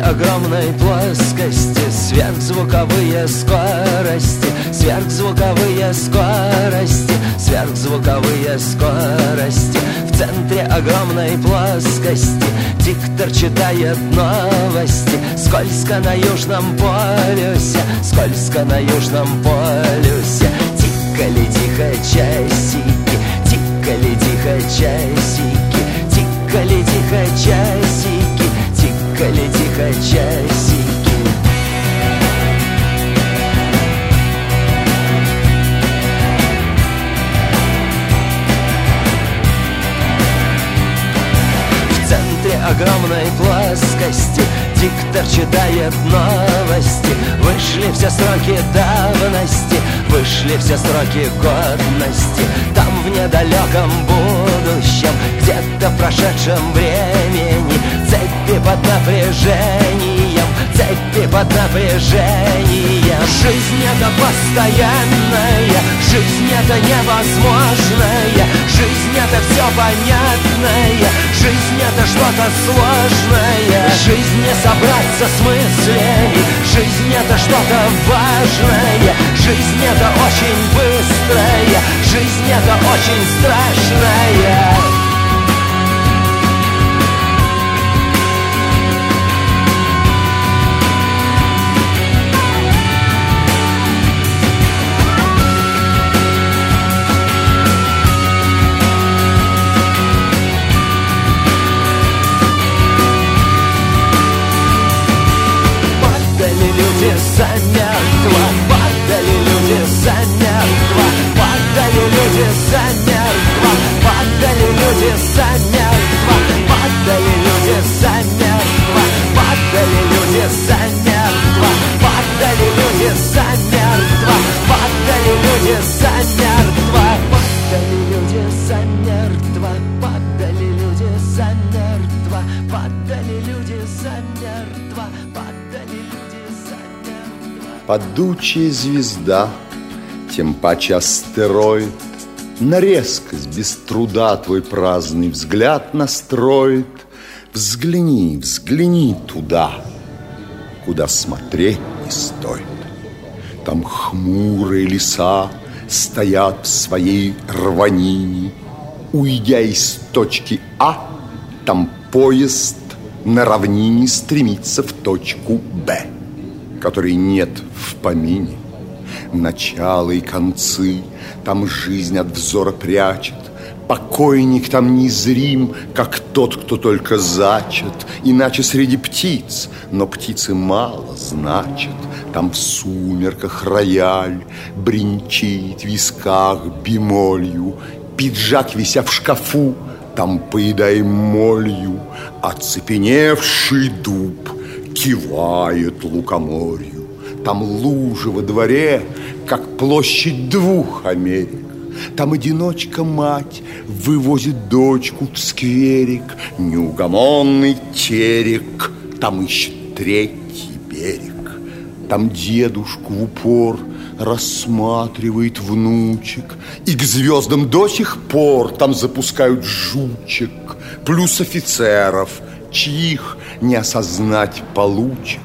огромной плоскости. Сверхзвуковые скорости Сверхзвуковые скорости Сверхзвуковые скорости. В центре огромной плоскости Диктор читает новости. Скользко на южном полюсе Скользко на южном полюсе. Тикали тихо часики Тикали тихо часики Тихо часики В центре огромной плоскости Диктор читает новости. Вышли все сроки давности Вышли все сроки годности. Там в недалеком будущем Где-то в прошедшем времени. Цепи под напряжением Цепи под напряжением. Жизнь это постоянная Жизнь это невозможная Жизнь это все понятное Жизнь это что-то сложное. Жизнь не собраться с мыслями Жизнь это что-то важное. Жизнь это очень быстрая Жизнь это очень страшная замертво. Падали люди замертво. Падали люди замертво. Падали люди замертво. Падали люди замертво. Падали люди замертво. Падучая звезда, тем паче астероид, На резкость без труда твой праздный взгляд настроит. Взгляни, взгляни туда, куда смотреть не стоит. Там хмурые леса стоят в своей рванине. Уйдя из точки А, там поезд на равнине стремится в точку Б, которой нет в помине. Начало и концы там жизнь от взора прячет, Покойник там незрим, как тот, кто только зачат, Иначе среди птиц, но птицы мало значат. Там в сумерках рояль бренчит в висках бемолью, Пиджак, вися в шкафу, там поедаем молью, Оцепеневший дуб кивает лукоморью. Там лужи во дворе, как площадь двух Америк. Там одиночка-мать вывозит дочку в скверик, Неугомонный терек, там ищет третий берег. Там дедушку в упор рассматривает внучек, И к звездам до сих пор там запускают жучек, Плюс офицеров, чьих не осознать получек.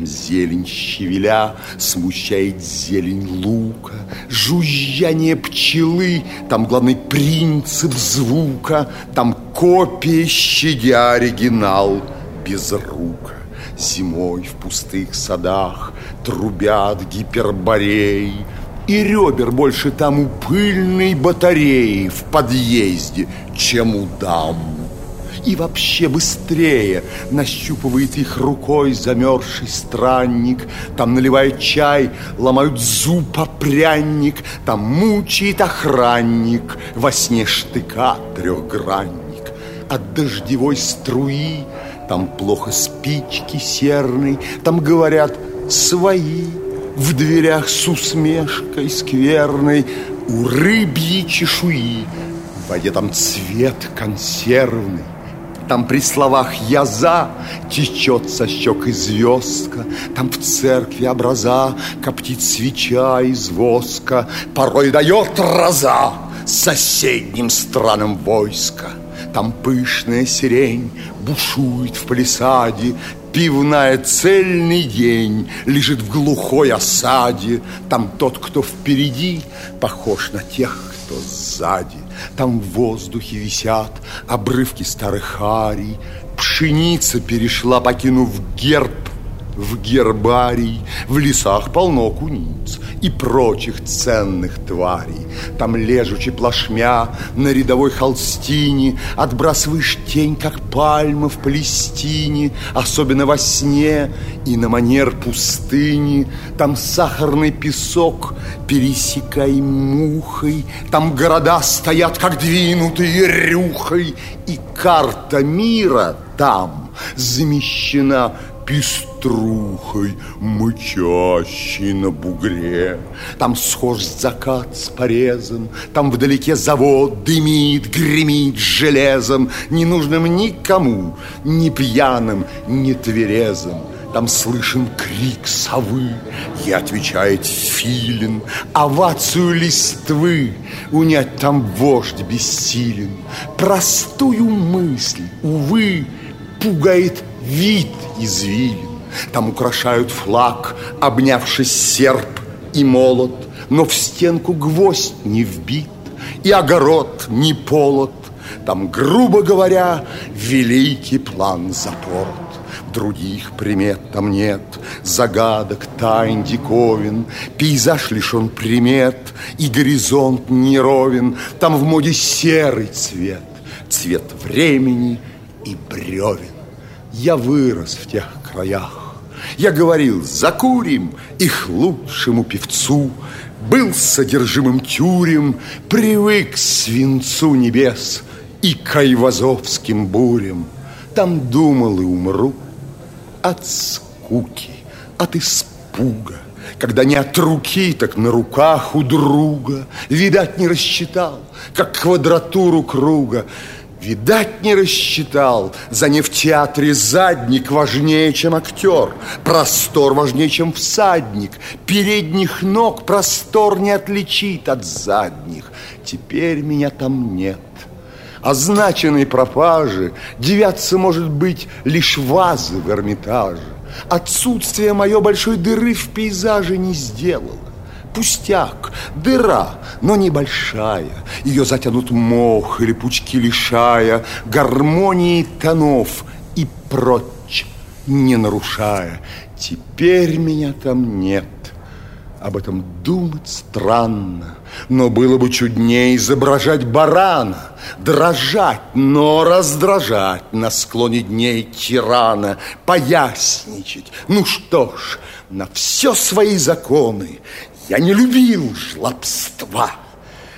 Там зелень щавеля смущает зелень лука, Жужжание пчелы, там главный принцип звука, Там копия, щадя оригинал без рука. Зимой в пустых садах трубят гипербореи, И ребер больше там у пыльной батареи в подъезде, чем у дам. И вообще быстрее нащупывает их рукой замерзший странник. Там наливает чай, ломают зуб о пряник. Там мучает охранник во сне штыка трехгранник. От дождевой струи там плохо спички серной. Там говорят свои в дверях с усмешкой скверной у рыбьей чешуи. В воде там цвет консервный. Там при словах «я за» течет со щек и звездка. Там в церкви образа коптит свеча из воска. Порой дает роза соседним странам войска. Там пышная сирень бушует в палисаде, пивная цельный день Лежит в глухой осаде Там тот, кто впереди, похож на тех, кто сзади Там в воздухе висят обрывки старых арий. Пшеница перешла, покинув герб в гербарий, в лесах полно куниц и прочих ценных тварей. Там лежучи плашмя на рядовой холстине, Отбрасываешь тень, как пальма в Палестине, Особенно во сне и на манер пустыни. Там сахарный песок, пересекай мухой, Там города стоят, как двинутые рюхой, И карта мира там замещена пеструхой, мычащей на бугре. Там схож закат с порезом, там вдалеке завод дымит, гремит железом, ненужным никому, ни пьяным, ни тверезым. Там слышен крик совы, и отвечает филин, овацию листвы, унять там вождь бессилен. Простую мысль, увы, пугает вид извилин. Там украшают флаг, обнявшись серп и молот, Но в стенку гвоздь не вбит, и огород не полот. Там, грубо говоря, великий план запорот. Других примет там нет, загадок, тайн, диковин. Пейзаж лишен примет, и горизонт неровен. Там в моде серый цвет, цвет времени и бревен. Я вырос в тех краях. Я говорил, закурим их лучшему певцу. Был содержимым тюрем, привык к свинцу небес и к айвазовским бурям. Там думал и умру от скуки, от испуга, когда не от руки, так на руках у друга. Видать, не рассчитал, как квадратуру круга. Видать, не рассчитал, за не в театре задник важнее, чем актер, простор важнее, чем всадник, передних ног простор не отличит от задних. Теперь меня там нет. Означенной пропажи девятся, может быть, лишь вазы в Эрмитаже. Отсутствие мое большой дыры в пейзаже не сделало. Пустяк, дыра, но небольшая. Ее затянут мох или пучки лишая гармонии тонов и прочь, не нарушая. Теперь меня там нет. Об этом думать странно, но было бы чуднее изображать барана, дрожать, но раздражать на склоне дней тирана, поясничать. Ну что ж, на все свои законы я не любил жлобства,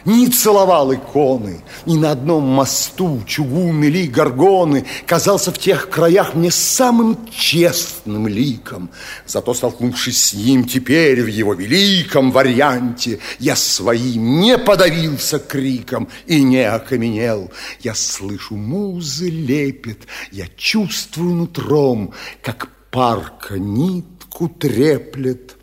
не целовал иконы, ни на одном мосту чугун или горгоны казался в тех краях мне самым честным ликом. Зато, столкнувшись с ним теперь в его великом варианте, я своим не подавился криком и не окаменел. Я слышу музы лепет, я чувствую нутром, как парка нитку треплет –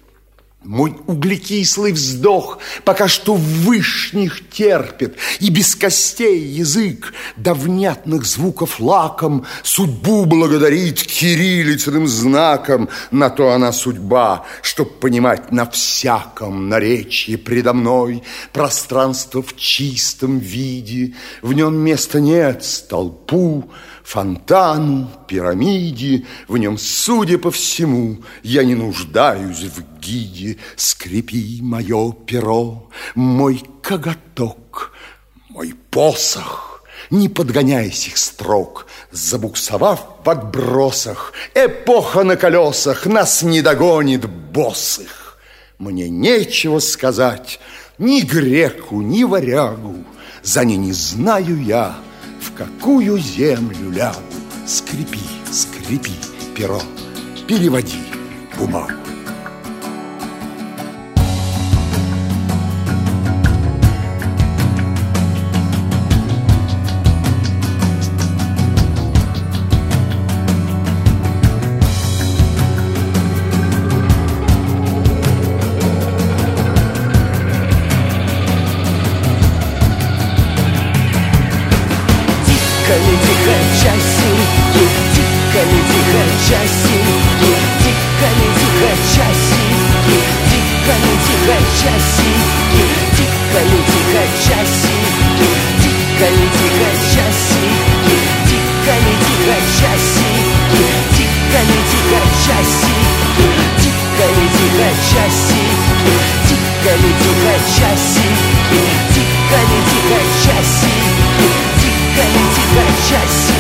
мой углекислый вздох пока что вышних терпит, И без костей язык до внятных звуков лаком Судьбу благодарит кириллицыным знаком. На то она судьба, чтоб понимать на всяком наречии предо мной Пространство в чистом виде, в нем места нет столпу, фонтану, пирамиде, в нем, судя по всему, я не нуждаюсь в гиде. Скрипи мое перо, мой коготок, мой посох, не подгоняясь их строк, забуксовав в отбросах, эпоха на колесах нас не догонит босых. Мне нечего сказать ни греку, ни варягу, за ней не знаю я, в какую землю лягу. Скрипи, скрипи, перо, переводи бумагу. Леди-ка, часики, дико, леди-ка, часики, дико, леди-ка, часики, дико, леди-ка, часики, дико, леди-ка, часики, дико, леди-ка, часики, дико, леди-ка, часики, дико, леди-ка, часики, дико, леди-ка, часики, дико, леди-ка, часики, дико, леди-ка, часики. chase